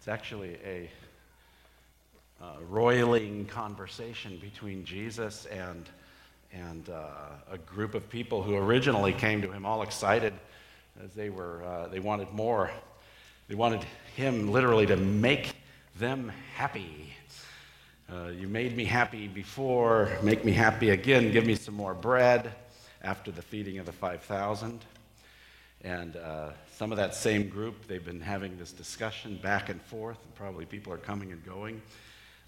It's actually a roiling conversation between Jesus and, and uh, a group of people who originally came to him all excited as they, were, uh, they wanted more. They wanted him literally to make them happy. Uh, you made me happy before, make me happy again, give me some more bread after the feeding of the 5,000. And uh, some of that same group, they've been having this discussion back and forth, and probably people are coming and going.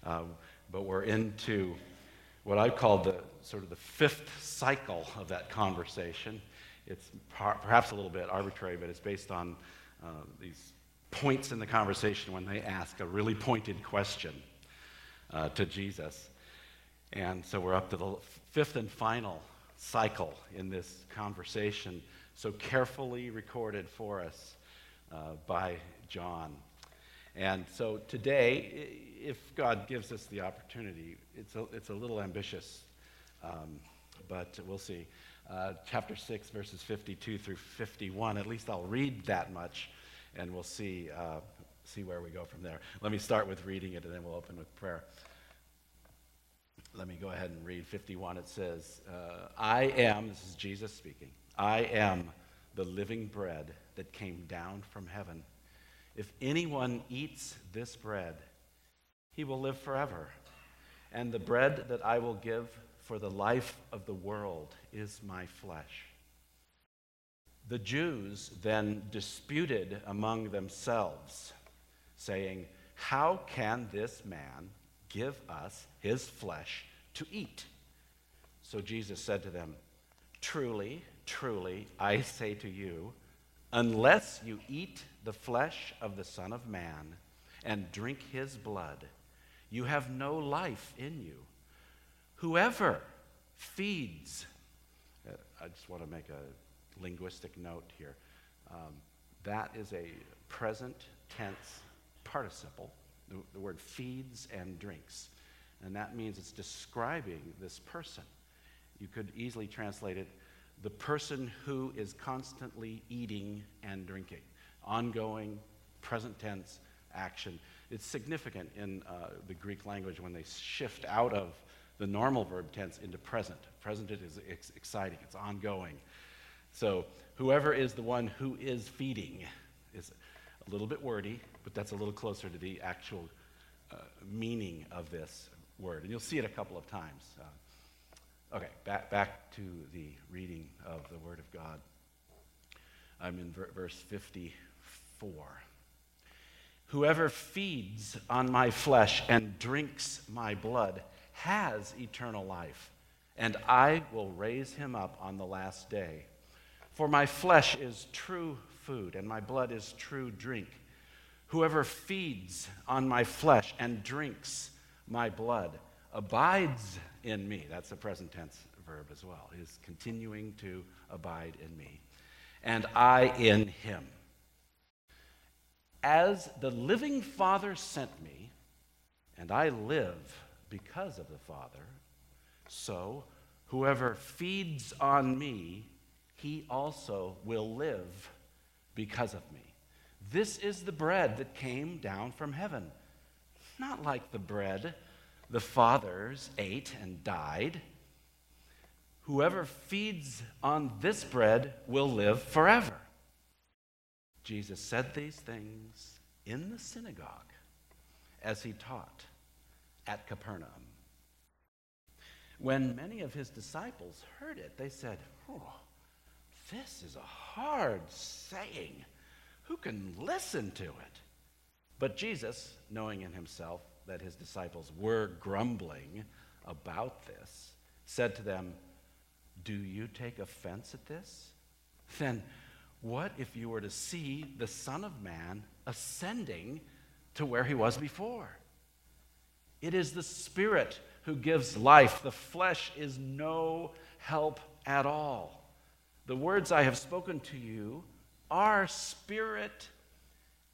Uh, but we're into what I call the sort of the fifth cycle of that conversation. It's par- perhaps a little bit arbitrary, but it's based on uh, these points in the conversation when they ask a really pointed question uh, to Jesus. And so we're up to the fifth and final cycle in this conversation, so carefully recorded for us uh, by John. And so today, if God gives us the opportunity, it's a, it's a little ambitious, um, but we'll see. Uh, chapter 6, verses 52 through 51. At least I'll read that much, and we'll see, uh, see where we go from there. Let me start with reading it, and then we'll open with prayer. Let me go ahead and read 51. It says, uh, I am, this is Jesus speaking, I am the living bread that came down from heaven. If anyone eats this bread, he will live forever. And the bread that I will give for the life of the world is my flesh. The Jews then disputed among themselves, saying, How can this man give us his flesh to eat? So Jesus said to them, Truly, truly, I say to you, unless you eat the flesh of the Son of Man and drink his blood, you have no life in you. Whoever feeds, uh, I just want to make a linguistic note here. Um, that is a present tense participle. The, the word feeds and drinks. And that means it's describing this person. You could easily translate it the person who is constantly eating and drinking. Ongoing, present tense action. It's significant in uh, the Greek language when they shift out of the normal verb tense into present. Present is ex- exciting, it's ongoing. So, whoever is the one who is feeding is a little bit wordy, but that's a little closer to the actual uh, meaning of this word. And you'll see it a couple of times. Uh, okay, back, back to the reading of the Word of God. I'm in ver- verse 54. Whoever feeds on my flesh and drinks my blood has eternal life, and I will raise him up on the last day. For my flesh is true food, and my blood is true drink. Whoever feeds on my flesh and drinks my blood abides in me. That's a present tense verb as well. Is continuing to abide in me. And I in him. As the living Father sent me, and I live because of the Father, so whoever feeds on me, he also will live because of me. This is the bread that came down from heaven. Not like the bread the fathers ate and died. Whoever feeds on this bread will live forever. Jesus said these things in the synagogue as he taught at Capernaum. When many of his disciples heard it, they said, Oh, this is a hard saying. Who can listen to it? But Jesus, knowing in himself that his disciples were grumbling about this, said to them, Do you take offense at this? Then what if you were to see the Son of Man ascending to where he was before? It is the Spirit who gives life, the flesh is no help at all. The words I have spoken to you are spirit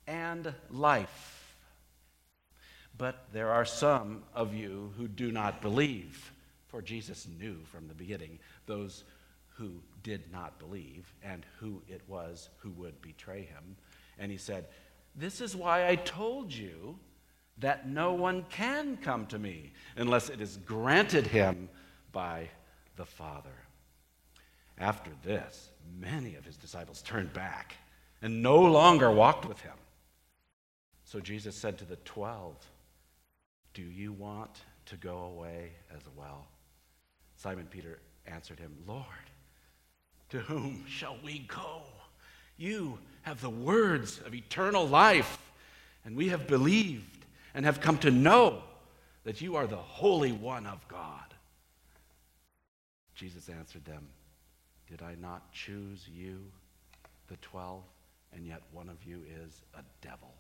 and life. But there are some of you who do not believe, for Jesus knew from the beginning those who did not believe and who it was who would betray him. And he said, This is why I told you that no one can come to me unless it is granted him by the Father. After this, many of his disciples turned back and no longer walked with him. So Jesus said to the twelve, Do you want to go away as well? Simon Peter answered him, Lord, to whom shall we go? You have the words of eternal life, and we have believed and have come to know that you are the Holy One of God. Jesus answered them, Did I not choose you, the twelve, and yet one of you is a devil?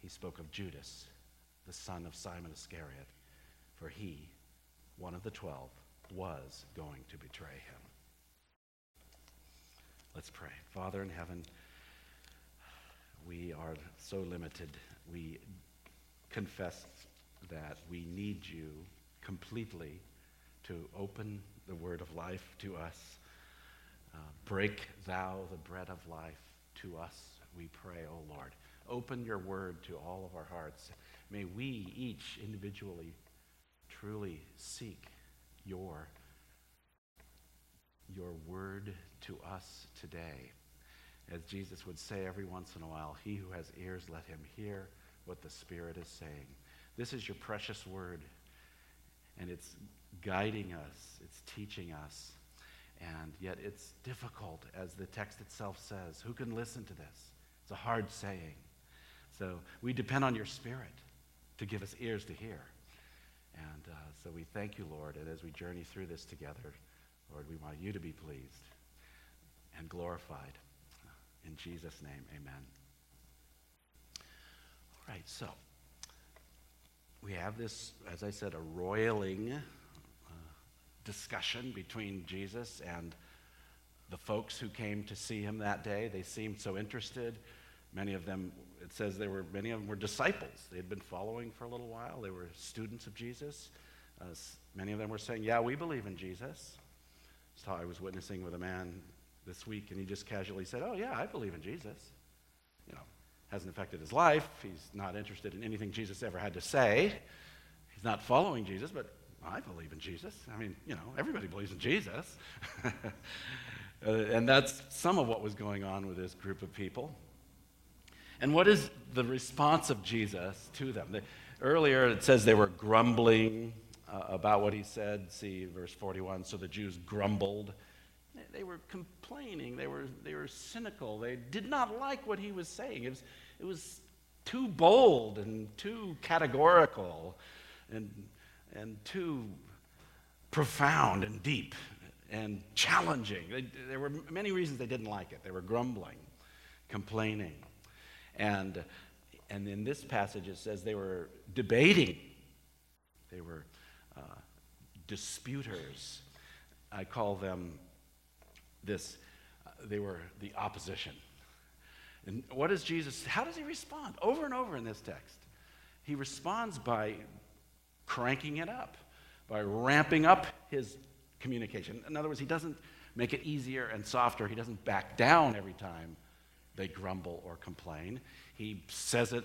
He spoke of Judas, the son of Simon Iscariot, for he, one of the twelve, was going to betray him. Let's pray. Father in heaven, we are so limited. We confess that we need you completely to open the word of life to us. Uh, break thou the bread of life to us, we pray, O Lord. Open your word to all of our hearts. May we each individually truly seek your, your word to us today. As Jesus would say every once in a while, he who has ears, let him hear what the Spirit is saying. This is your precious word, and it's guiding us, it's teaching us, and yet it's difficult, as the text itself says. Who can listen to this? It's a hard saying. So we depend on your Spirit to give us ears to hear. And uh, so we thank you, Lord, and as we journey through this together, Lord, we want you to be pleased and glorified. In Jesus' name, amen. All right, so we have this, as I said, a roiling uh, discussion between Jesus and the folks who came to see him that day. They seemed so interested. Many of them, it says they were, many of them were disciples. They had been following for a little while. They were students of Jesus. Uh, many of them were saying, Yeah, we believe in Jesus. So I was witnessing with a man this week, and he just casually said, Oh, yeah, I believe in Jesus. You know, hasn't affected his life. He's not interested in anything Jesus ever had to say. He's not following Jesus, but I believe in Jesus. I mean, you know, everybody believes in Jesus. uh, and that's some of what was going on with this group of people. And what is the response of Jesus to them? earlier it says they were grumbling uh, about what he said. See verse 41. So the Jews grumbled they were complaining. They were, they were cynical. They did not like what he was saying. It was, it was too bold and too categorical and, and too profound and deep and challenging. They, there were many reasons they didn't like it. They were grumbling, complaining. And, and in this passage, it says they were debating, they were uh, disputers. I call them this, uh, they were the opposition. And what does Jesus, how does he respond? Over and over in this text. He responds by cranking it up, by ramping up his communication. In other words, he doesn't make it easier and softer. He doesn't back down every time they grumble or complain. He says it,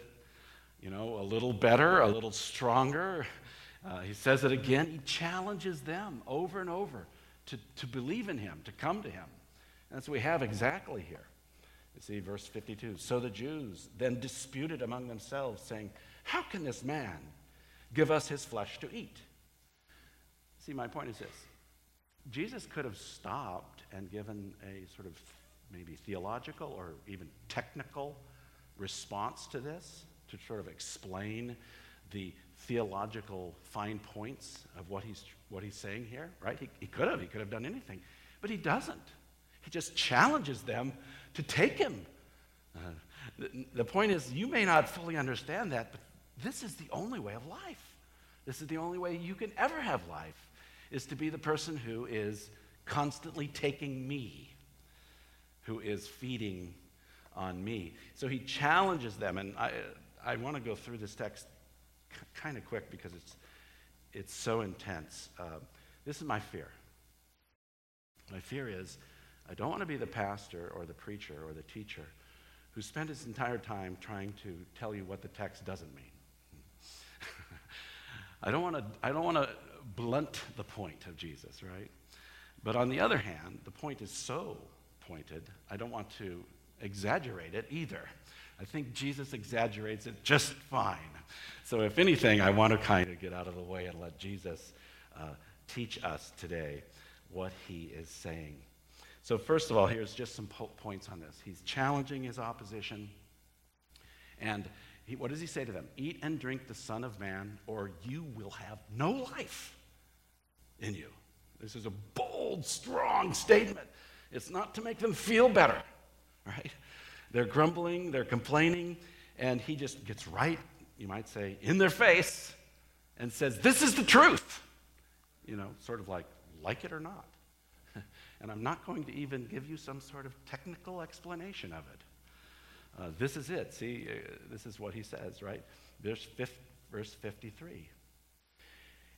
you know, a little better, a little stronger. Uh, he says it again. He challenges them over and over to, to believe in him, to come to him. And that's what we have exactly here. You see, verse 52. So the Jews then disputed among themselves, saying, How can this man give us his flesh to eat? See, my point is this Jesus could have stopped and given a sort of maybe theological or even technical response to this to sort of explain the theological fine points of what he's, what he's saying here, right? He, he could have. He could have done anything. But he doesn't. He just challenges them to take him. Uh, the, the point is, you may not fully understand that, but this is the only way of life. This is the only way you can ever have life, is to be the person who is constantly taking me, who is feeding on me. So he challenges them, and I, I want to go through this text kind of quick because it's, it's so intense. Uh, this is my fear. My fear is I don't want to be the pastor or the preacher or the teacher who spent his entire time trying to tell you what the text doesn't mean. I don't want to I don't want to blunt the point of Jesus, right? But on the other hand, the point is so pointed, I don't want to exaggerate it either. I think Jesus exaggerates it just fine. So, if anything, I want to kind of get out of the way and let Jesus uh, teach us today what he is saying. So, first of all, here's just some po- points on this. He's challenging his opposition. And he, what does he say to them? Eat and drink the Son of Man, or you will have no life in you. This is a bold, strong statement. It's not to make them feel better, right? They're grumbling, they're complaining, and he just gets right, you might say, in their face and says, This is the truth. You know, sort of like, like it or not. and I'm not going to even give you some sort of technical explanation of it. Uh, this is it. See, uh, this is what he says, right? Verse, verse 53.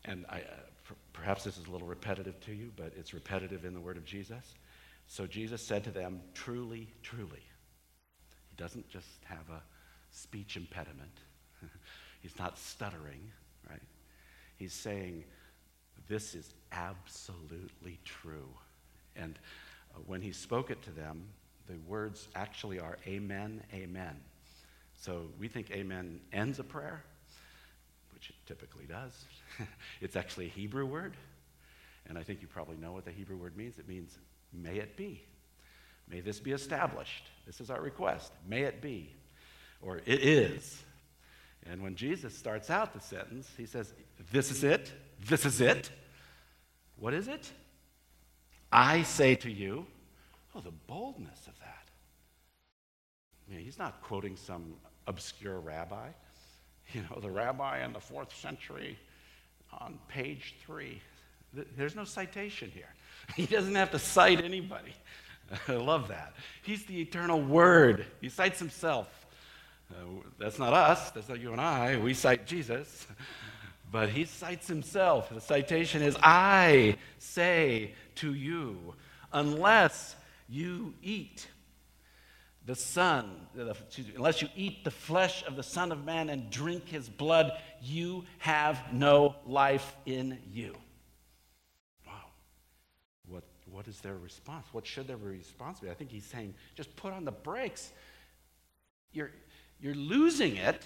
And I, uh, perhaps this is a little repetitive to you, but it's repetitive in the word of Jesus. So Jesus said to them, Truly, truly. He doesn't just have a speech impediment, he's not stuttering, right? He's saying, This is absolutely true. And uh, when he spoke it to them, the words actually are Amen, Amen. So we think Amen ends a prayer, which it typically does. it's actually a Hebrew word. And I think you probably know what the Hebrew word means. It means, may it be. May this be established. This is our request. May it be. Or it is. And when Jesus starts out the sentence, he says, This is it. This is it. What is it? I say to you, oh, the boldness of that. I mean, he's not quoting some obscure rabbi. You know, the rabbi in the fourth century on page three. There's no citation here. He doesn't have to cite anybody. I love that. He's the eternal word. He cites himself. Uh, that's not us. That's not you and I. We cite Jesus. But he cites himself. The citation is I say to you, unless you eat the Son, unless you eat the flesh of the Son of Man and drink his blood, you have no life in you. What is their response? What should their response be? I think he's saying, just put on the brakes. You're, you're losing it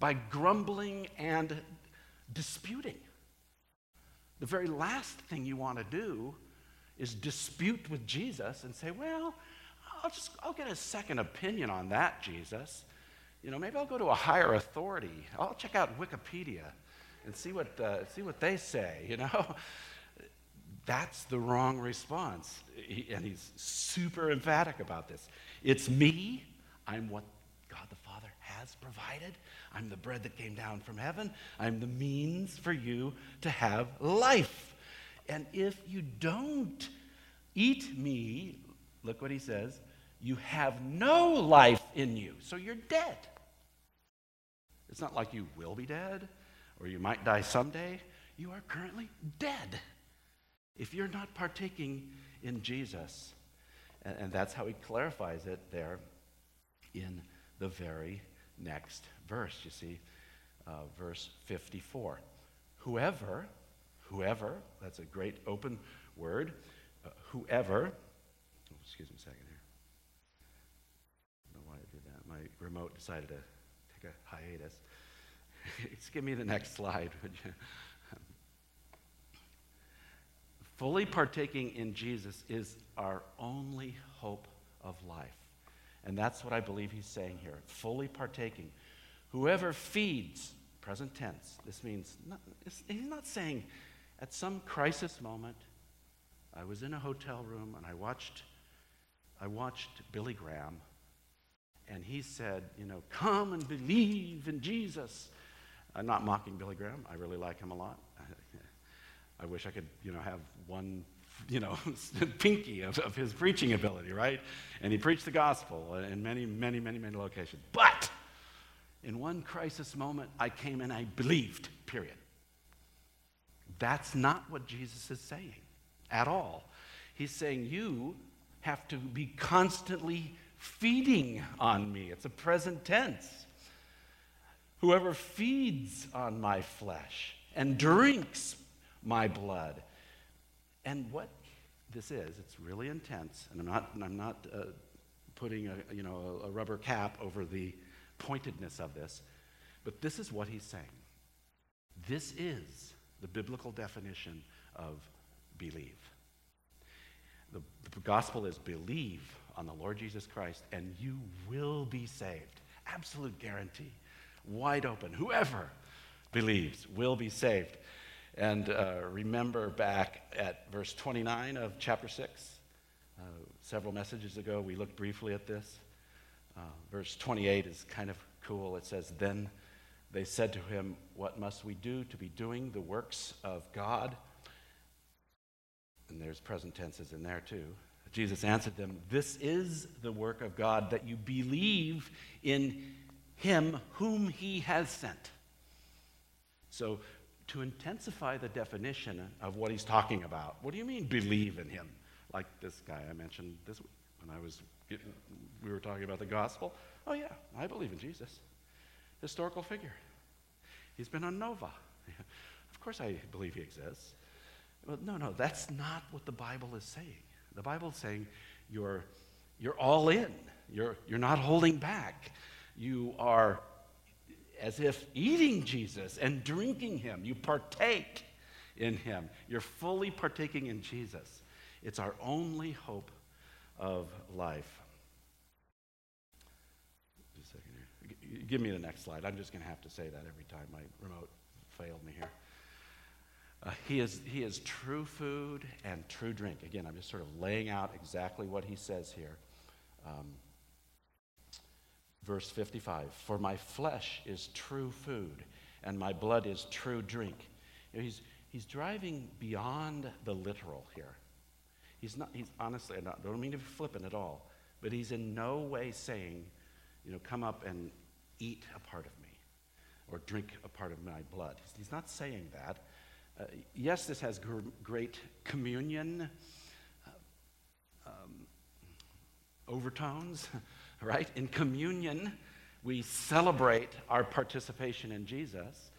by grumbling and disputing. The very last thing you want to do is dispute with Jesus and say, well, I'll just I'll get a second opinion on that, Jesus. You know, maybe I'll go to a higher authority. I'll check out Wikipedia and see what uh, see what they say. You know, that's the wrong response, he, and he's super emphatic about this. It's me. I'm what God the Father has provided. I'm the bread that came down from heaven. I'm the means for you to have life. And if you don't eat me, look what he says, you have no life in you. So you're dead. It's not like you will be dead or you might die someday. You are currently dead if you're not partaking in Jesus. And, and that's how he clarifies it there in the very next verse. You see, uh, verse 54. Whoever, whoever, that's a great open word, uh, whoever, oh, excuse me a second here I don't know why I did that. my remote decided to take a hiatus. Just give me the next slide, would you? Fully partaking in Jesus is our only hope of life. And that's what I believe he's saying here. Fully partaking. Whoever feeds, present tense, this means, not, he's not saying at some crisis moment, I was in a hotel room and I watched, I watched Billy Graham and he said, you know, come and believe in Jesus. I'm not mocking Billy Graham. I really like him a lot. I wish I could, you know, have one, you know, pinky of, of his preaching ability, right? And he preached the gospel in many, many, many, many locations. But in one crisis moment, I came and I believed, period. That's not what Jesus is saying at all. He's saying you have to be constantly feeding on me. It's a present tense. Whoever feeds on my flesh and drinks my blood. And what this is, it's really intense, and I'm not, I'm not uh, putting a, you know, a rubber cap over the pointedness of this, but this is what he's saying. This is the biblical definition of believe. The, the gospel is believe on the Lord Jesus Christ, and you will be saved. Absolute guarantee. Wide open. Whoever believes will be saved. And uh, remember back at verse 29 of chapter 6. Uh, several messages ago, we looked briefly at this. Uh, verse 28 is kind of cool. It says, Then they said to him, What must we do to be doing the works of God? And there's present tenses in there too. Jesus answered them, This is the work of God, that you believe in him whom he has sent. So, to intensify the definition of what he's talking about, what do you mean believe in him? Like this guy I mentioned this week when I was, we were talking about the gospel. Oh, yeah, I believe in Jesus. Historical figure. He's been on Nova. of course, I believe he exists. Well, no, no, that's not what the Bible is saying. The Bible is saying you're, you're all in, you're, you're not holding back. You are as if eating Jesus and drinking him. You partake in him. You're fully partaking in Jesus. It's our only hope of life. Just a second here. Give me the next slide. I'm just going to have to say that every time my remote failed me here. Uh, he, is, he is true food and true drink. Again, I'm just sort of laying out exactly what he says here. Um, verse 55 For my flesh is true food, and my blood is true drink. You know, he's, he's driving beyond the literal here. He's not, he's honestly, I don't mean to be flippant at all, but he's in no way saying, you know, come up and eat a part of me or drink a part of my blood. He's, not saying that. Uh, yes, this has gr- great communion uh, um, overtones, right? In communion, we celebrate our participation in Jesus.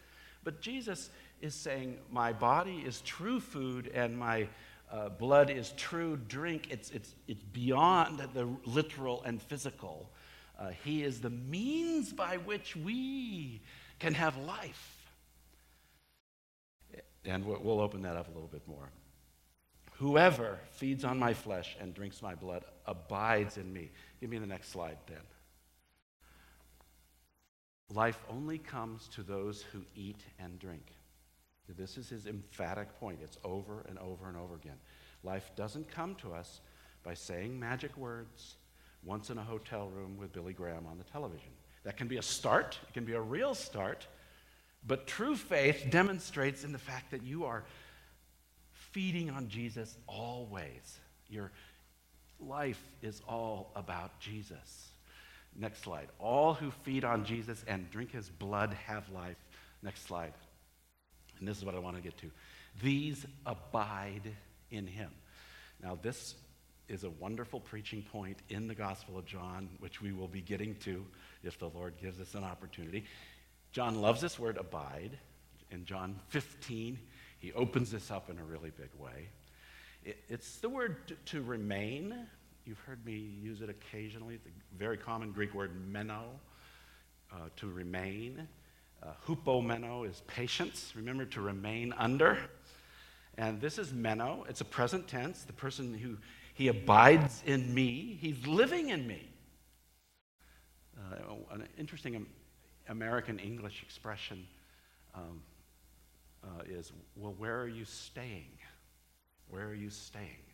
But Jesus is saying, My body is true food and my uh, blood is true drink. It's, it's, it's beyond the literal and physical. Uh, he is the means by which we can have life. And we'll open that up a little bit more. Whoever feeds on my flesh and drinks my blood abides in me. Give me the next slide, Dan. Life only comes to those who eat and drink. This is his emphatic point. It's over and over and over again. Life doesn't come to us by saying magic words once in a hotel room with Billy Graham on the television. That can be a start, it can be a real start, but true faith demonstrates in the fact that you are feeding on Jesus always. Your life is all about Jesus. Next slide. All who feed on Jesus and drink his blood have life. Next slide. And this is what I want to get to. These abide in him. Now, this is a wonderful preaching point in the Gospel of John, which we will be getting to if the Lord gives us an opportunity. John loves this word abide. In John 15, he opens this up in a really big way. It, it's the word to, to, remain. You've heard me use it occasionally. It's a very common Greek word, meno, uh, to remain. Uh, hupomeno is patience. Remember to remain under. And this is meno. It's a present tense. The person who he abides in me, he's living in me. Uh, an interesting American English expression um, uh, is, well, where are you staying? Where are you staying?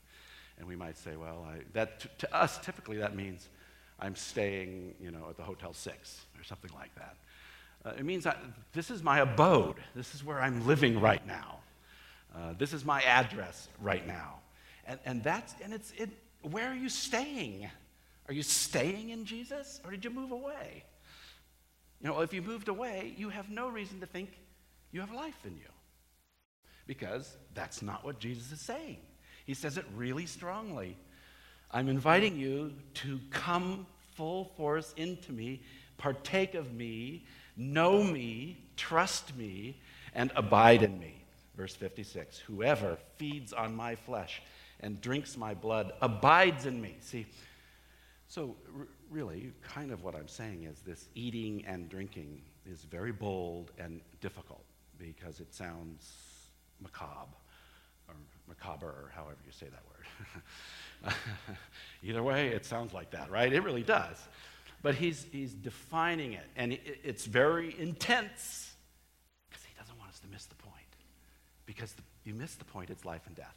And we might say, well, I, that, to, us, typically that means I'm staying, you know, at the Hotel 6 or something like that. Uh, it means that this is my abode. This is where I'm living right now. Uh, this is my address right now. And, and that's, and it's, it, where are you staying? Are you staying in Jesus or did you move away? You know, if you moved away, you have no reason to think you have life in you. Because that's not what Jesus is saying. He says it really strongly. I'm inviting you to come full force into me, partake of me, know me, trust me, and abide in me. Verse 56 Whoever feeds on my flesh and drinks my blood abides in me. See, so r- really, kind of what I'm saying is this eating and drinking is very bold and difficult because it sounds macabre or macabre or however you say that word. Either way, it sounds like that, right? It really does. But he's, he's defining it, and it, it's very intense because he doesn't want us to miss the point. Because the, you miss the point, it's life and death.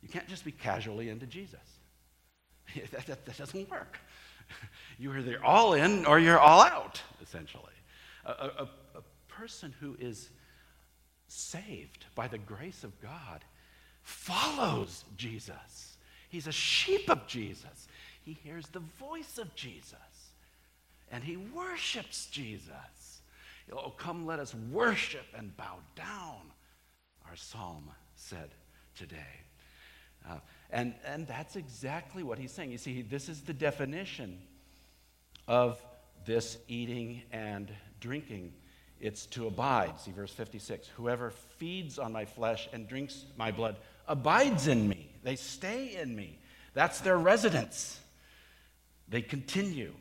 You can't just be casually into Jesus. that, that, that, doesn't work. You're either all in or you're all out, essentially. A, a, a person who is saved by the grace of God follows Jesus. He's a sheep of Jesus. He hears the voice of Jesus and he worships Jesus. Oh, come, let us worship and bow down, our psalm said today. Uh, and, and that's exactly what he's saying. You see, this is the definition of this eating and drinking. It's to abide. See verse 56. Whoever feeds on my flesh and drinks my blood abides in me. They stay in me. That's their residence. They continue.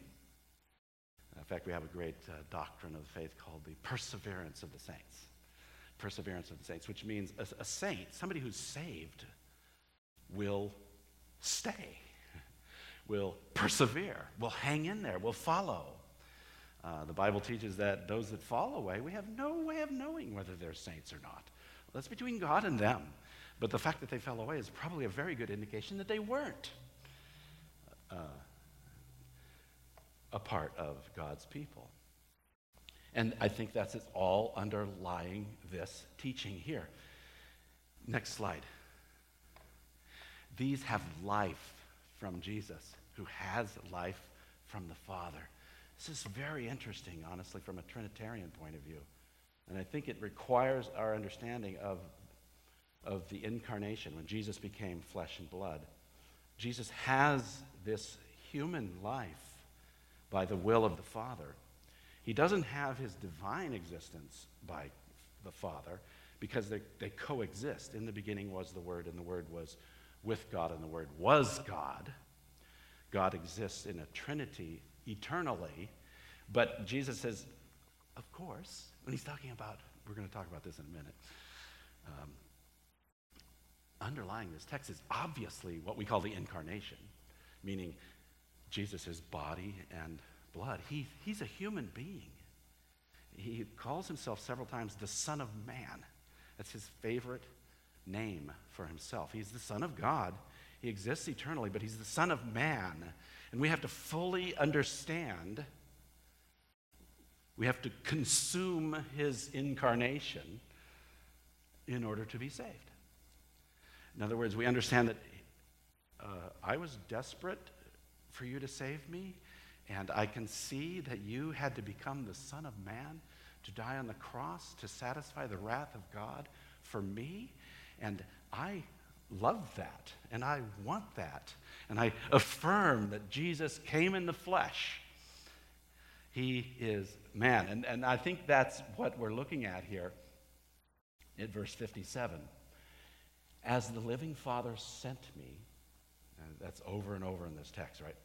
In fact, we have a great uh, doctrine of the faith called the perseverance of the saints. Perseverance of the saints, which means a, a saint, somebody who's saved, will stay, will persevere, will hang in there, will follow. Uh, the Bible teaches that those that fall away, we have no way of knowing whether they're saints or not. That's between God and them. But the fact that they fell away is probably a very good indication that they weren't uh, a part of God's people. And I think that's all underlying this teaching here. Next slide. These have life from Jesus, who has life from the Father. This is very interesting, honestly, from a Trinitarian point of view. And I think it requires our understanding of, of the incarnation, when Jesus became flesh and blood. Jesus has this human life by the will of the Father. He doesn't have his divine existence by the Father because they, they coexist. In the beginning was the Word, and the Word was with God, and the Word was God. God exists in a trinity eternally. But Jesus says, of course, when he's talking about, we're going to talk about this in a minute. Um, underlying this text is obviously what we call the incarnation, meaning Jesus body and blood. He, he's a human being. He calls himself several times the Son of Man. That's his favorite name for himself. He's the Son of God. He exists eternally, but he's the Son of Man. And we have to fully understand, we have to consume his incarnation in order to be saved. In other words, we understand that uh, I was desperate for you to save me, and I can see that you had to become the Son of Man to die on the cross to satisfy the wrath of God for me. And I love that, and I want that. And I affirm that Jesus came in the flesh. He is man. And, and I think that's what we're looking at here in verse 57. As the living Father sent me, that's over and over in this text, right?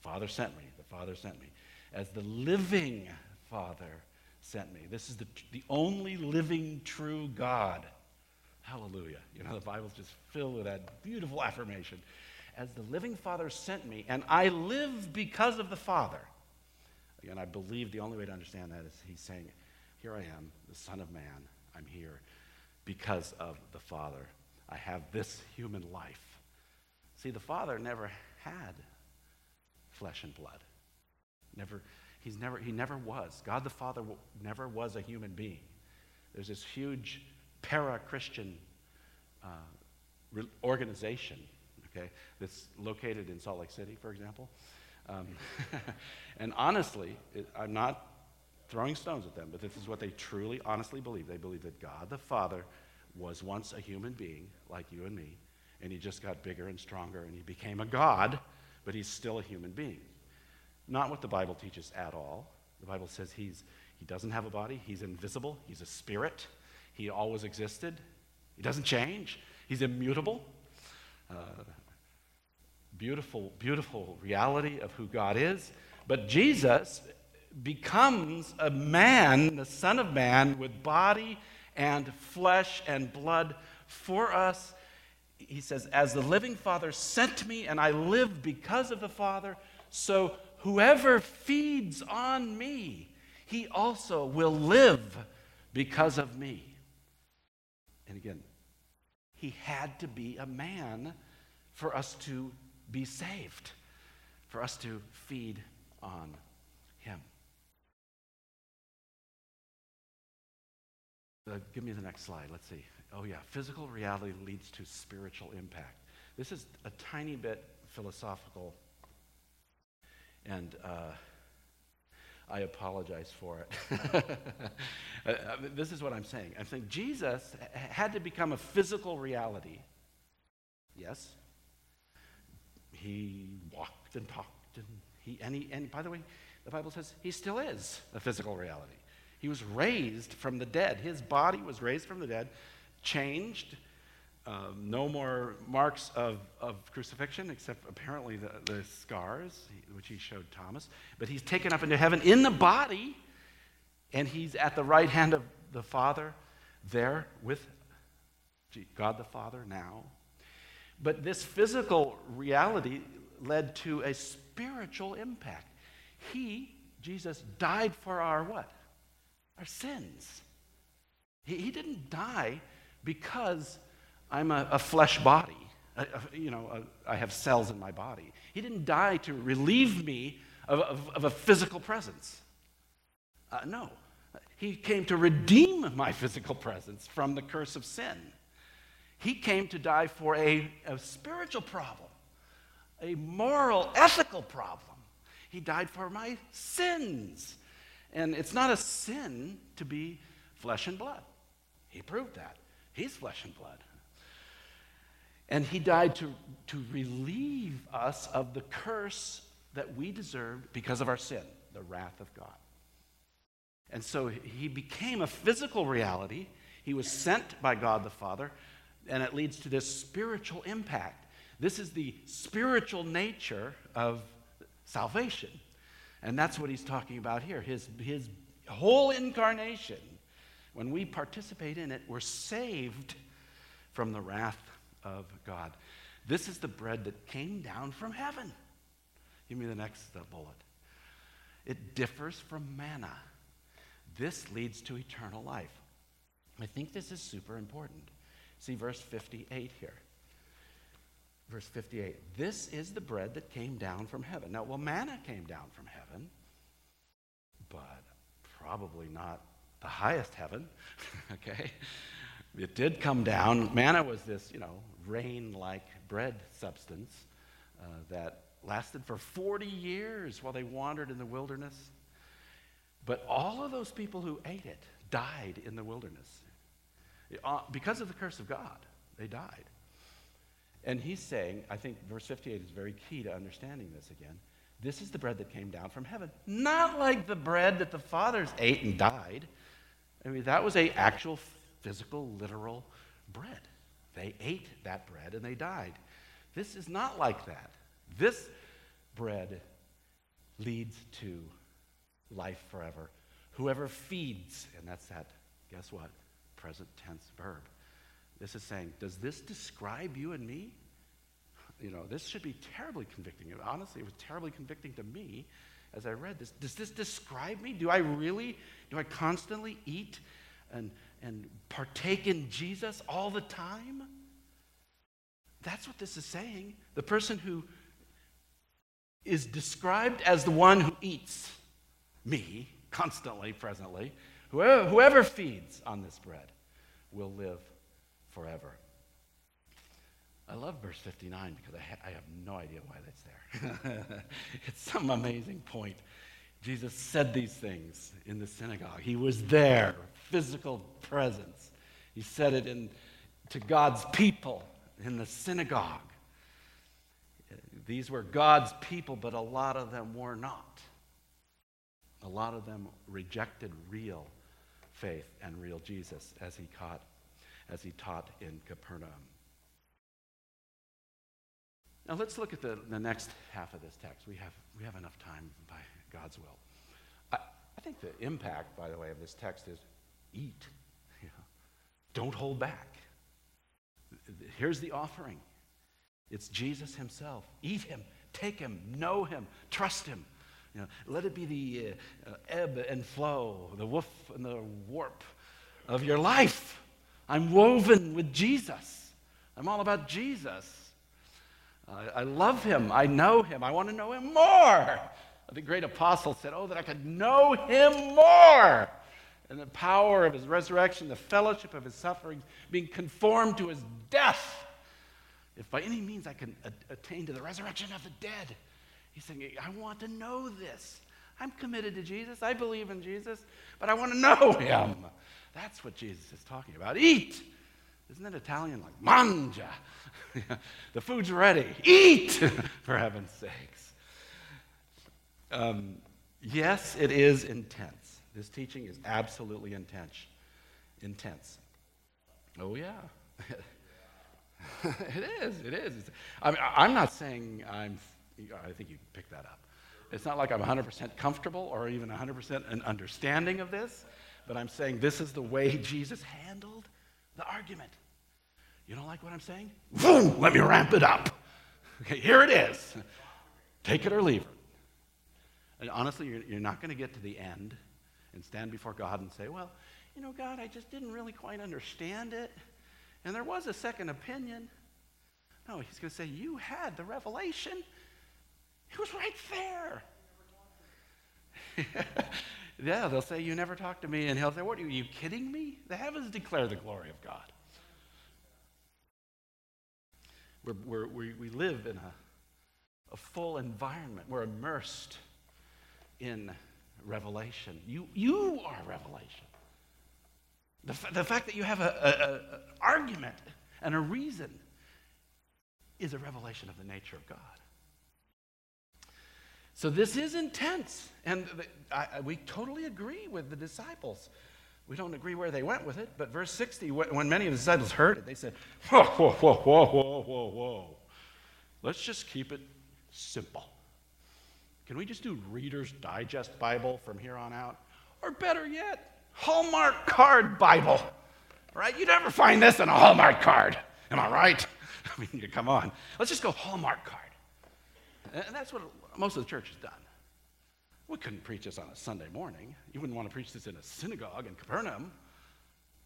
Father sent me, the Father sent me. As the living Father sent me. This is the, the only living, true God Hallelujah. You know, the Bible's just filled with that beautiful affirmation. As the living Father sent me, and I live because of the Father. Again, I believe the only way to understand that is he's saying, Here I am, the Son of Man. I'm here because of the Father. I have this human life. See, the Father never had flesh and blood. Never, he's never, he never was. God the Father never was a human being. There's this huge para Christian uh, organization, okay, that's located in Salt Lake City, for example. Um, and honestly, it, I'm not throwing stones at them, but this is what they truly, honestly believe. They believe that God the Father was once a human being like you and me, and he just got bigger and stronger, and he became a God, but he's still a human being. not what the Bible teaches at all. The Bible says he's, he doesn't have a body, he's invisible, he's a spirit, he always existed, he doesn't change, he's immutable. Uh, beautiful, beautiful reality of who God is. But Jesus becomes a man, the Son of Man, with body and flesh and blood for us. He says, As the living Father sent me, and I live because of the Father, so whoever feeds on me, he also will live because of me. And again, he had to be a man for us to be saved, for us to feed on him. Uh, give me the next slide. Let's see. Oh, yeah. Physical reality leads to spiritual impact. This is a tiny bit philosophical, and uh, I apologize for it. Uh, uh, this is what I'm saying. I'm saying Jesus had to become a physical reality. Yes? He walked and talked, and he, and, he, and by the way, the Bible says he still is a physical reality. He was raised from the dead. His body was raised from the dead, changed. Um, no more marks of, of crucifixion, except apparently the, the scars, which he showed Thomas. But he's taken up into heaven in the body, and he's at the right hand of the Father, there with God the Father now. But this physical reality led to a spiritual impact. He, Jesus, died for our what? our sins. He, he didn't die because I'm a, a flesh body. A, a, you know, I have cells in my body. He didn't die to relieve me of, of, of a physical presence. Uh, no. He came to redeem my physical presence from the curse of sin. He came to die for a, a spiritual problem, a moral, ethical problem. He died for my sins. And it's not a sin to be flesh and blood. He proved that. He's flesh and blood. And he died to, to relieve us of the curse that we deserved because of our sin, the wrath of God. And so he became a physical reality. He was sent by God the Father, and it leads to this spiritual impact. This is the spiritual nature of salvation. And that's what he's talking about here. His, his whole incarnation, when we participate in it, we're saved from the wrath of God. This is the bread that came down from heaven. Give me the next bullet. It differs from manna. This leads to eternal life. I think this is super important. See verse 58 here. Verse 58 This is the bread that came down from heaven. Now, well, manna came down from heaven, but probably not the highest heaven, okay? It did come down. Manna was this, you know, rain like bread substance uh, that lasted for 40 years while they wandered in the wilderness. But all of those people who ate it died in the wilderness. Uh, because of the curse of God, they died. And he's saying, I think verse 58 is very key to understanding this again. This is the bread that came down from heaven. Not like the bread that the fathers ate and died. I mean, that was a actual physical, literal bread. They ate that bread and they died. This is not like that. This bread leads to life forever. Whoever feeds, and that's that, guess what? Present tense verb. This is saying, does this describe you and me? You know, this should be terribly convicting. Honestly, it was terribly convicting to me as I read this. Does this describe me? Do I really, do I constantly eat and, and partake in Jesus all the time? That's what this is saying. The person who is described as the one who eats me constantly, presently, whoever, whoever feeds on this bread will live forever. I love verse 59 because I, ha- I have no idea why that's there. it's some amazing point. Jesus said these things in the synagogue. He was there, physical presence. He said it in, to God's people in the synagogue. these were God's people, but a lot of them were not. A lot of them rejected real faith and real Jesus as he taught, as he taught in Capernaum. Now let's look at the, the next half of this text. We have, we have enough time by God's will. I, I think the impact, by the way, of this text is eat. Don't hold back. Here's the offering. It's Jesus himself. Eat him, take him, know him, trust him. You know, let it be the uh, ebb and flow, the woof and the warp of your life. I'm woven with Jesus. I'm all about Jesus. I, I love him. I know him. I want to know him more. The great apostle said, Oh, that I could know him more. And the power of his resurrection, the fellowship of his sufferings, being conformed to his death. If by any means I can attain to the resurrection of the dead, he's saying, I want to know this. I'm committed to Jesus. I believe in Jesus, but I want to know him. That's what Jesus is talking about. Eat. Isn't that Italian? Like, mangia. the food's ready. Eat, for heaven's sakes. Um, yes, it is intense. This teaching is absolutely intense. Intense. Oh, yeah. it is. It is. I mean, I'm not saying I'm, I think you picked that up. It's not like I'm 100% comfortable or even 100% an understanding of this, but I'm saying this is the way Jesus handled the argument. You don't like what I'm saying? Boom, let me ramp it up. Okay, here it is. Take it or leave it. And honestly, you're, you're not going to get to the end and stand before God and say, well, you know, God, I just didn't really quite understand it. And there was a second opinion. No, he's going to say, you had the revelation. It was right there. yeah, they'll say, You never talked to me. And he'll say, What are you, are you kidding me? The heavens declare the glory of God. We're, we're, we we live in a, a full environment. We're immersed in revelation. You, you are revelation. The, f- the fact that you have an argument and a reason is a revelation of the nature of God. So this is intense. And I, we totally agree with the disciples. We don't agree where they went with it, but verse 60, when many of the disciples heard it, they said, Whoa, whoa, whoa, whoa, whoa, whoa, whoa. Let's just keep it simple. Can we just do Reader's Digest Bible from here on out? Or better yet, Hallmark card Bible. Right? You never find this in a Hallmark card. Am I right? I mean, come on. Let's just go Hallmark card. And that's what most of the church is done. We couldn't preach this on a Sunday morning. You wouldn't want to preach this in a synagogue in Capernaum.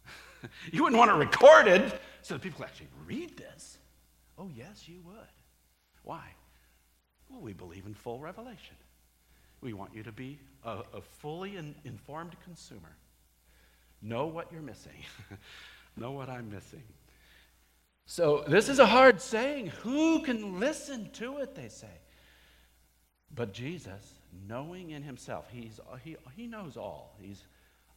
you wouldn't want to record it so that people could actually read this. Oh, yes, you would. Why? Well, we believe in full revelation. We want you to be a, a fully in, informed consumer. Know what you're missing. know what I'm missing. So, this is a hard saying. Who can listen to it, they say. But Jesus, knowing in himself, he's, he, he knows all. He's,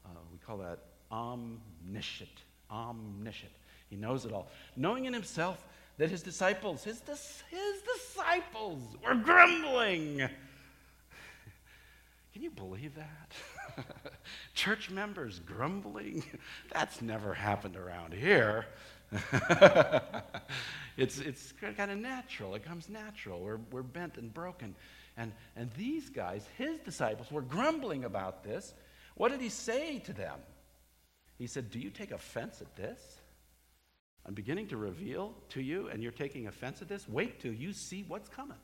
uh, we call that omniscient. Omniscient. He knows it all. Knowing in himself that his disciples, his, his disciples, were grumbling. Can you believe that? Church members grumbling? That's never happened around here. it's it's kind of natural. It comes natural. We're, we're bent and broken. And, and these guys, his disciples, were grumbling about this. What did he say to them? He said, Do you take offense at this? I'm beginning to reveal to you, and you're taking offense at this. Wait till you see what's coming.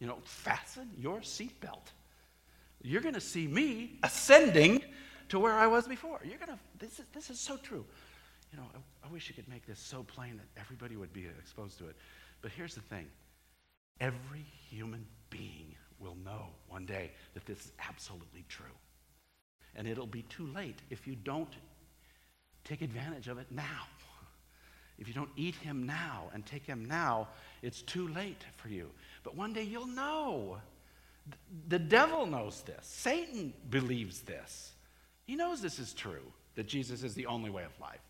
You know, fasten your seatbelt. You're going to see me ascending to where I was before. You're going to, this is, this is so true. You know, I, I wish you could make this so plain that everybody would be exposed to it. But here's the thing every human being will know one day that this is absolutely true. And it'll be too late if you don't take advantage of it now. If you don't eat him now and take him now, it's too late for you. But one day you'll know. The devil knows this. Satan believes this. He knows this is true, that Jesus is the only way of life.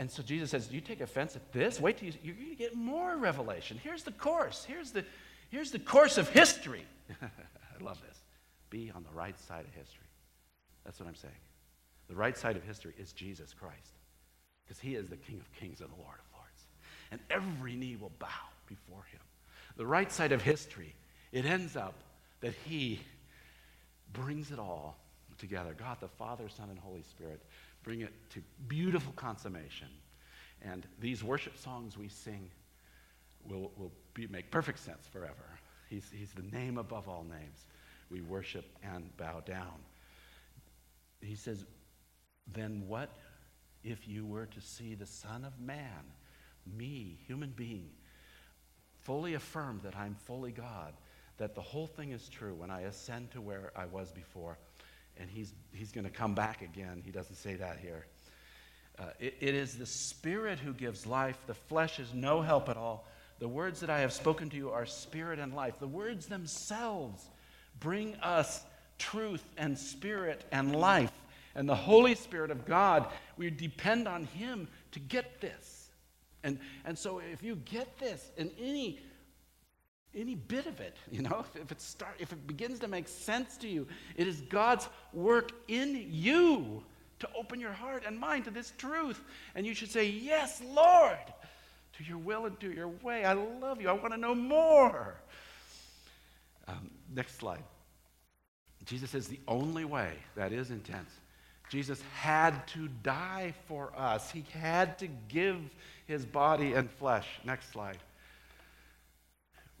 And so Jesus says, Do You take offense at this? Wait till you, you're going to get more revelation. Here's the course. Here's the, here's the course of history. I love this. Be on the right side of history. That's what I'm saying. The right side of history is Jesus Christ, because he is the King of kings and the Lord of lords. And every knee will bow before him. The right side of history, it ends up that he brings it all together. God, the Father, Son, and Holy Spirit bring it to beautiful consummation. And these worship songs we sing will, will be, make perfect sense forever. He's, he's the name above all names. We worship and bow down. He says, Then what if you were to see the Son of Man, me, human being, fully affirm that I'm fully God, that the whole thing is true when I ascend to where I was before? And he's, he's going to come back again. He doesn't say that here. Uh, it, it is the Spirit who gives life. The flesh is no help at all. The words that I have spoken to you are spirit and life. The words themselves bring us truth and spirit and life. And the Holy Spirit of God, we depend on Him to get this. And, and so if you get this in any any bit of it you know? If it start if it begins to make sense to you it is god's work in you to open your heart and mind to this truth. And you should say yes lord to your will and to your way. I love you. I want to know more. Um, next slide. Jesus is the only way that is intense. Jesus had to die for us. He had to give his body and flesh. Next slide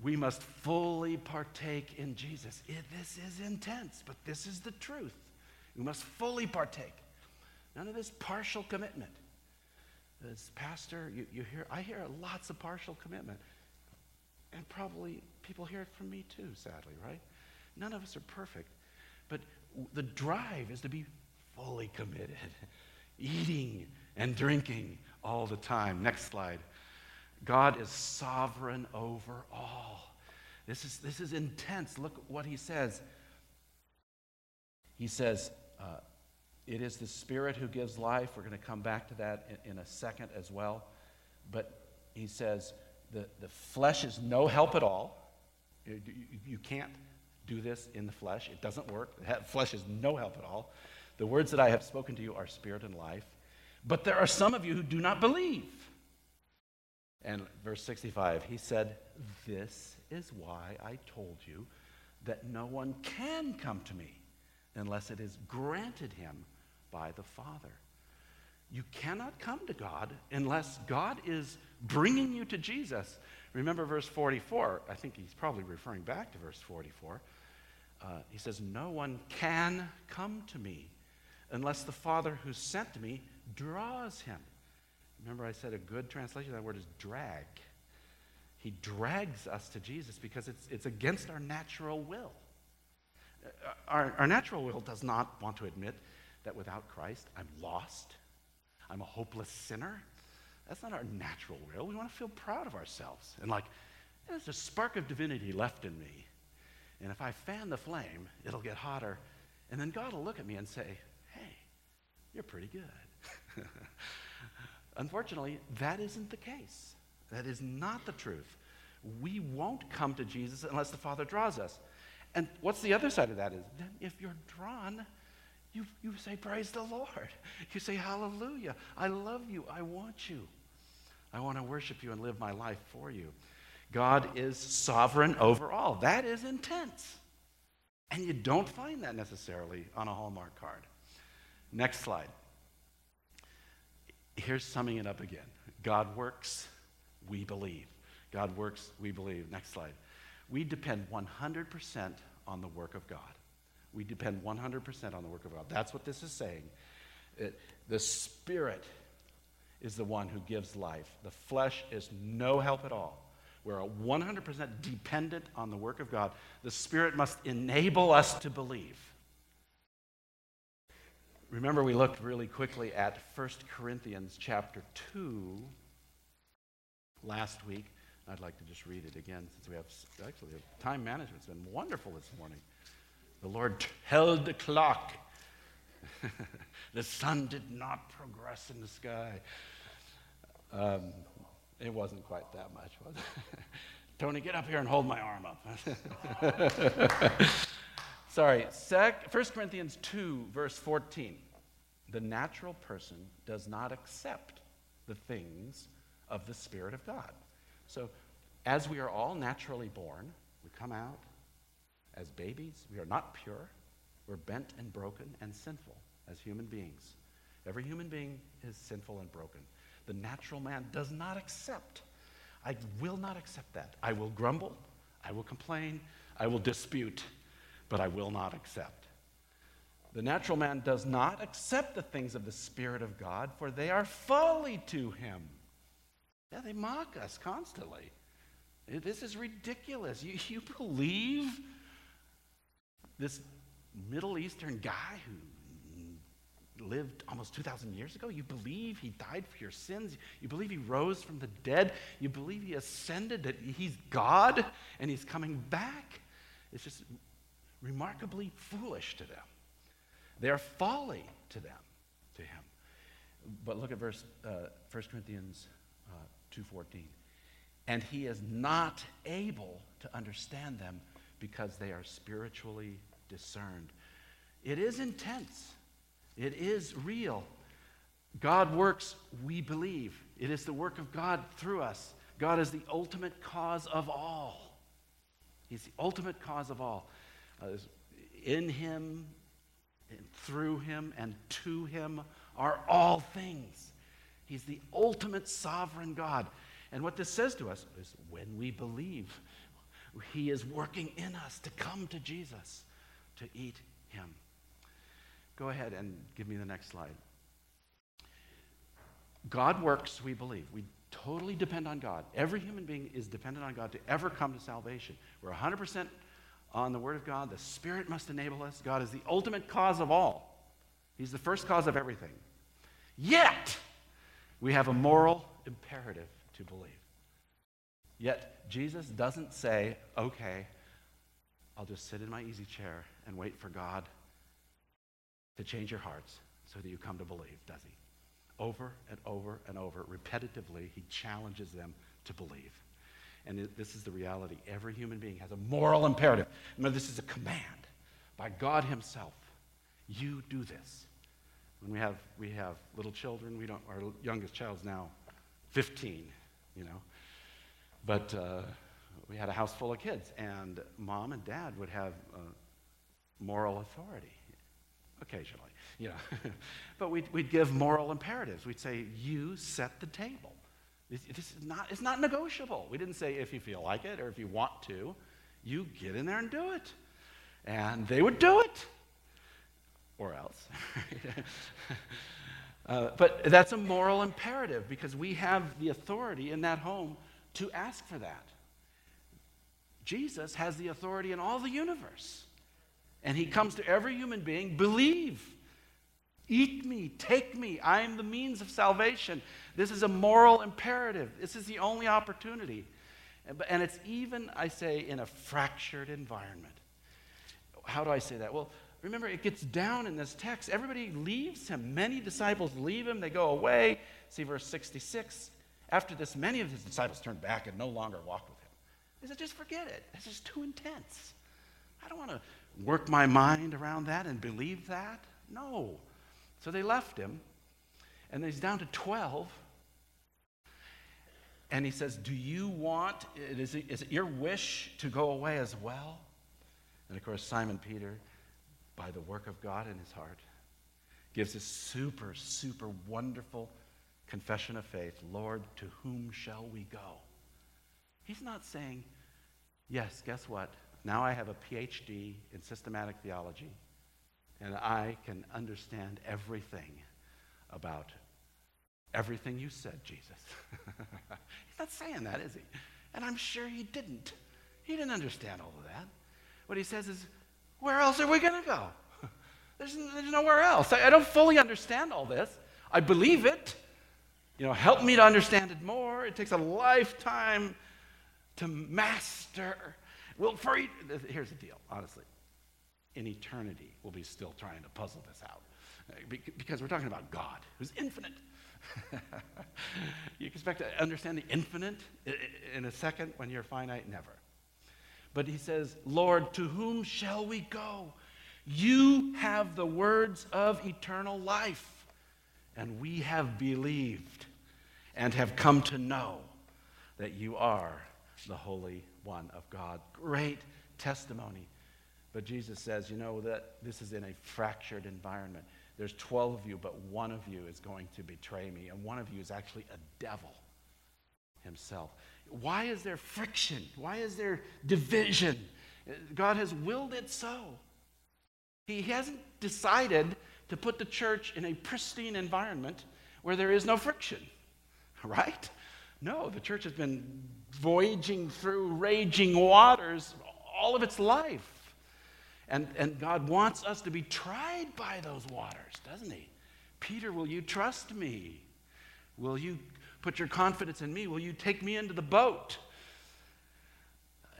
we must fully partake in Jesus. It, this is intense, but this is the truth. We must fully partake. None of this partial commitment. As pastor, you, you hear, I hear lots of partial commitment. And probably people hear it from me too, sadly, right? None of us are perfect. But the drive is to be fully committed, eating and drinking all the time. Next slide. God is sovereign over all. This is, this is intense. Look what he says. He says, uh, It is the Spirit who gives life. We're going to come back to that in, in a second as well. But he says, the, the flesh is no help at all. You, you, can't do this in the flesh, it doesn't work. The flesh is no help at all. The words that I have spoken to you are spirit and life. But there are some of you who do not believe. And verse 65, he said, This is why I told you that no one can come to me unless it is granted him by the Father. You cannot come to God unless God is bringing you to Jesus. Remember verse 44. I think he's probably referring back to verse 44. Uh, he says, No one can come to me unless the Father who sent me draws him. Remember, I said a good translation of that word is drag. He drags us to Jesus because it's, it's against our natural will. Uh, our, our natural will does not want to admit that without Christ, I'm lost, I'm a hopeless sinner. That's not our natural will. We want to feel proud of ourselves and like, there's a spark of divinity left in me. And if I fan the flame, it'll get hotter. And then God will look at me and say, hey, you're pretty good. Unfortunately, that isn't the case. That is not the truth. We won't come to Jesus unless the Father draws us. And what's the other side of that is then if you're drawn, you, you say, Praise the Lord. You say, Hallelujah. I love you. I want you. I want to worship you and live my life for you. God is sovereign over all. That is intense. And you don't find that necessarily on a Hallmark card. Next slide here's summing it up again God works, we believe. God works, we believe. Next slide. We depend 100% on the work of God. We depend 100% on the work of God. That's what this is saying. It, the Spirit is the one who gives life, the flesh is no help at all. We're 100% dependent on the work of God. The Spirit must enable us to believe. Remember, we looked really quickly at 1 Corinthians chapter 2 last week. I'd like to just read it again since we have actually time management's been wonderful this morning. The Lord held the clock. the sun did not progress in the sky. Um, it wasn't quite that much, was it? Tony, get up here and hold my arm up. Sorry, sec, 1 Corinthians 2, verse 14. The natural person does not accept the things of the Spirit of God. So, as we are all naturally born, we come out as babies. We are not pure. We're bent and broken and sinful as human beings. Every human being is sinful and broken. The natural man does not accept. I will not accept that. I will grumble. I will complain. I will dispute, but I will not accept. The natural man does not accept the things of the Spirit of God, for they are folly to him. Yeah, they mock us constantly. Eh, this is ridiculous. You, you believe this Middle Eastern guy who lived almost 2,000 years ago? You believe he died for your sins? You believe he rose from the dead? You believe he ascended, that he's God and he's coming back? It's just remarkably foolish to them. They are folly to them, to him. But look at verse uh, 1 Corinthians uh, 2.14. And he is not able to understand them because they are spiritually discerned. It is intense. It is real. God works, we believe. It is the work of God through us. God is the ultimate cause of all. He's the ultimate cause of all. In Him, and through Him, and to Him are all things. He's the ultimate sovereign God. And what this says to us is when we believe, He is working in us to come to Jesus, to eat Him. Go ahead and give me the next slide. God works, we believe. We totally depend on God. Every human being is dependent on God to ever come to salvation. We're 100% on the Word of God. The Spirit must enable us. God is the ultimate cause of all, He's the first cause of everything. Yet, we have a moral imperative to believe. Yet, Jesus doesn't say, okay, I'll just sit in my easy chair and wait for God to change your hearts so that you come to believe, does he? Over and over and over, repetitively, he challenges them to believe. And it, this is the reality. Every human being has a moral imperative. Remember, this is a command by God Himself. You do this. When we have, we have little children, we don't, our youngest child's now 15, you know. But uh, we had a house full of kids, and mom and dad would have uh, moral authority occasionally, you know. but we'd, we'd give moral imperatives. We'd say, You set the table. This, is not, it's not negotiable. We didn't say if you feel like it or if you want to. You get in there and do it. And they would do it. Or else. uh, but that's a moral imperative because we have the authority in that home to ask for that. Jesus has the authority in all the universe. And he comes to every human being, believe. Eat me, take me. I am the means of salvation. This is a moral imperative. This is the only opportunity. And it's even, I say, in a fractured environment. How do I say that? Well, remember, it gets down in this text. Everybody leaves him. Many disciples leave him, they go away. See verse 66. After this, many of his disciples turned back and no longer walked with him. He said, just forget it. This is too intense. I don't want to work my mind around that and believe that. No. So they left him, and then he's down to 12. And he says, Do you want, is it, is it your wish to go away as well? And of course, Simon Peter, by the work of God in his heart, gives a super, super wonderful confession of faith Lord, to whom shall we go? He's not saying, Yes, guess what? Now I have a PhD in systematic theology, and I can understand everything about everything you said, Jesus. He's not saying that, is he? And I'm sure he didn't. He didn't understand all of that. What he says is, where else are we going to go? there's, there's nowhere else. I, I don't fully understand all this. I believe it. You know, help me to understand it more. It takes a lifetime to master. Well, for here's the deal, honestly. In eternity, we'll be still trying to puzzle this out. Uh, because we're talking about God, who's infinite. you expect to understand the infinite in a second when you're finite? Never. But he says, Lord, to whom shall we go? You have the words of eternal life, and we have believed and have come to know that you are the Holy One of God. Great testimony. But Jesus says, you know, that this is in a fractured environment. There's 12 of you, but one of you is going to betray me, and one of you is actually a devil himself. Why is there friction? Why is there division? God has willed it so. He hasn't decided to put the church in a pristine environment where there is no friction, right? No, the church has been voyaging through raging waters all of its life. And, and God wants us to be tried by those waters, doesn't He? Peter, will you trust me? Will you put your confidence in me? Will you take me into the boat?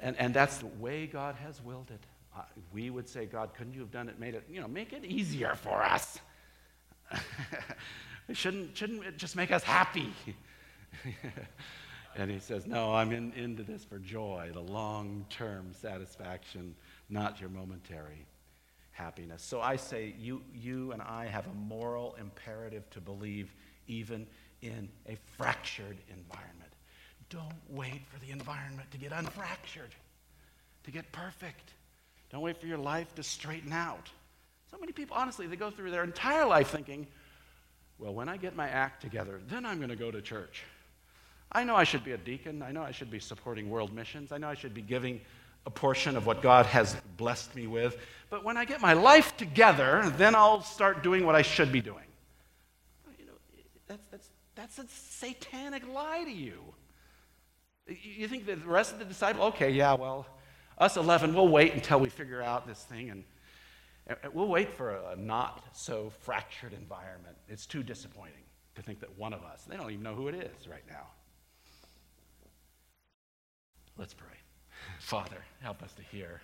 And, and that's the way God has willed it. We would say, God, couldn't you have done it, made it, you know, make it easier for us? shouldn't, shouldn't it just make us happy? and he says, No, I'm in, into this for joy, the long term satisfaction, not your momentary happiness. So I say, you, you and I have a moral imperative to believe even in a fractured environment. Don't wait for the environment to get unfractured, to get perfect. Don't wait for your life to straighten out. So many people, honestly, they go through their entire life thinking, well, when I get my act together, then I'm going to go to church. I know I should be a deacon. I know I should be supporting world missions. I know I should be giving a portion of what God has blessed me with. But when I get my life together, then I'll start doing what I should be doing. You know, that's, that's, that's a satanic lie to you. You think that the rest of the disciples, okay, yeah, well, us 11, we'll wait until we figure out this thing and we'll wait for a not so fractured environment. It's too disappointing to think that one of us, they don't even know who it is right now. Let's pray. Father, help us to hear.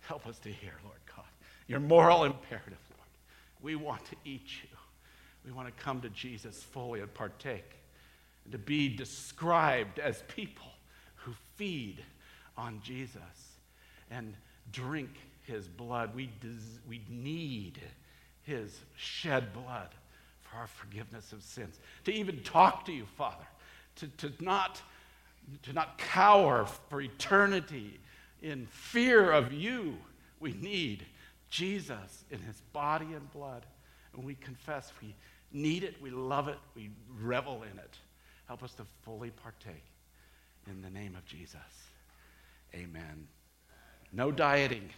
Help us to hear, Lord God, your moral imperative, Lord. We want to eat you. We want to come to Jesus fully and partake, and to be described as people who feed on Jesus and drink his blood. We, des- we need his shed blood for our forgiveness of sins. To even talk to you, Father, to, to, not, to not cower for eternity in fear of you. We need Jesus in his body and blood. And we confess we need it, we love it, we revel in it. Help us to fully partake in the name of Jesus. Amen. No dieting.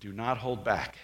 Do not hold back.